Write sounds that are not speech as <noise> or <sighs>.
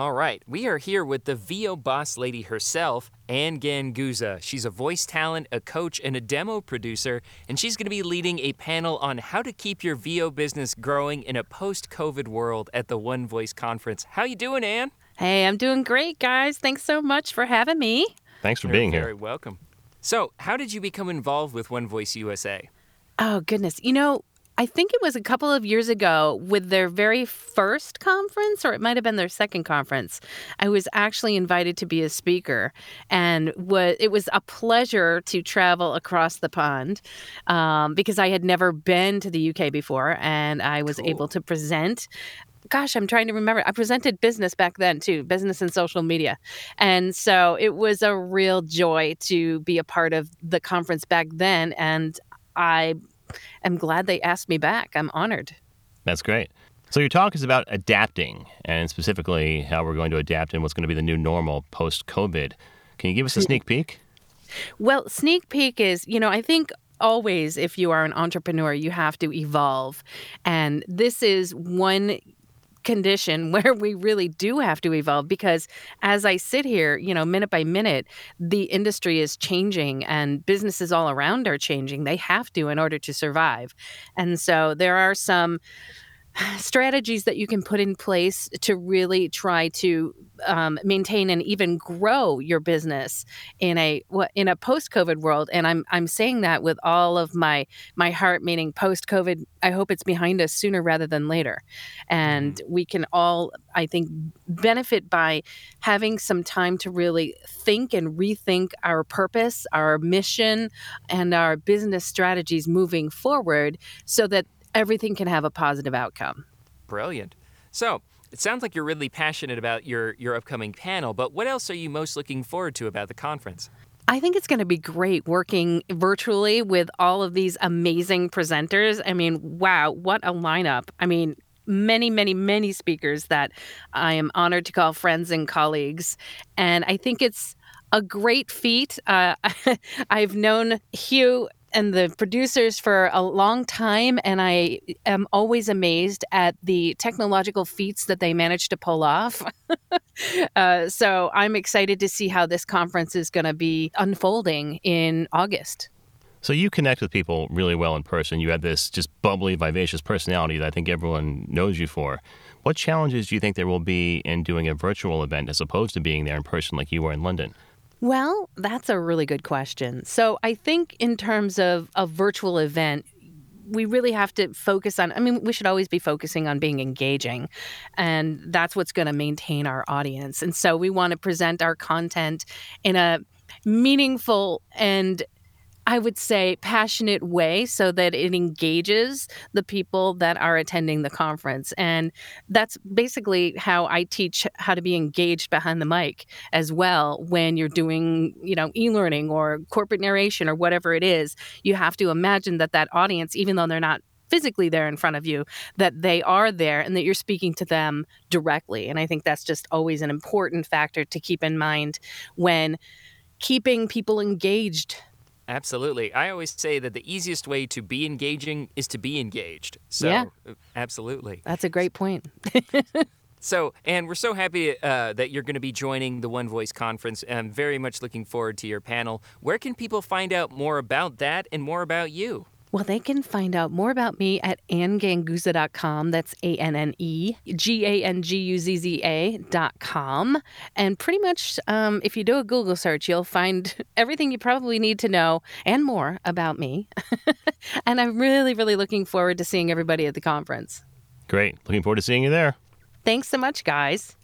All right, we are here with the VO boss lady herself, Anne Ganguzza. She's a voice talent, a coach, and a demo producer, and she's going to be leading a panel on how to keep your VO business growing in a post-COVID world at the One Voice conference. How you doing, Anne? Hey, I'm doing great, guys. Thanks so much for having me. Thanks for You're being very here. welcome. So, how did you become involved with One Voice USA? Oh, goodness. You know, I think it was a couple of years ago with their very first conference, or it might have been their second conference. I was actually invited to be a speaker, and wa- it was a pleasure to travel across the pond um, because I had never been to the UK before, and I was Cool. able to present. Gosh, I'm trying to remember. I presented business back then too, business and social media. And so it was a real joy to be a part of the conference back then. And I am glad they asked me back. I'm honored. That's great. So your talk is about adapting, and specifically how we're going to adapt and what's going to be the new normal post-COVID. Can you give us a hmm. sneak peek? Well, sneak peek is, you know, I think always if you are an entrepreneur, you have to evolve. And this is one condition <laughs> where we really do have to evolve because as I sit here, you know, minute by minute, the industry is changing and businesses all around are changing. They have to in order to survive. And so there are some <sighs> strategies that you can put in place to really try to um, maintain and even grow your business in a what- in a post COVID world. And I'm I'm saying that with all of my my heart, meaning post COVID. I hope it's behind us sooner rather than later, and we can all I think benefit by having some time to really think and rethink our purpose, our mission, and our business strategies moving forward, so that everything can have a positive outcome. Brilliant. So, it sounds like you're really passionate about your, your upcoming panel, but what else are you most looking forward to about the conference? I think it's going to be great working virtually with all of these amazing presenters. I mean, wow, what a lineup. I mean, many, many, many speakers that I am honored to call friends and colleagues. And I think it's a great feat. Uh, <laughs> I've known Hugh and the producers for a long time, and I am always amazed at the technological feats that they manage to pull off. <laughs> uh, so I'm excited to see how this conference is going to be unfolding in August. So you connect with people really well in person. You have this just bubbly, vivacious personality that I think everyone knows you for. What challenges do you think there will be in doing a virtual event as opposed to being there in person like you were in London? Well, that's a really good question. So I think in terms of a virtual event, we really have to focus on i mean we should always be focusing on being engaging and that's what's going to maintain our audience and so we want to present our content in a meaningful and I would say passionate way so that it engages the people that are attending the conference. And that's basically how I teach how to be engaged behind the mic as well when you're doing, you know, e-learning or corporate narration or whatever it is. You have to imagine that that audience even though they're not physically there in front of you that they are there and that you're speaking to them directly. And I think that's just always an important factor to keep in mind when keeping people engaged Absolutely. I always say that the easiest way to be engaging is to be engaged. So, Yeah. uh, absolutely. That's a great point. <laughs> So, and we're so happy uh, that you're going to be joining the One Voice conference. I'm very much looking forward to your panel. Where can people find out more about that and more about you? Well, they can find out more about me at anneganguzza.com. That's A N N E G A N G U Z Z A.com. And pretty much, um, if you do a Google search, you'll find <laughs> everything you probably need to know and more about me. <laughs> and I'm really, really looking forward to seeing everybody at the conference. Great. Looking forward to seeing you there. Thanks so much, guys.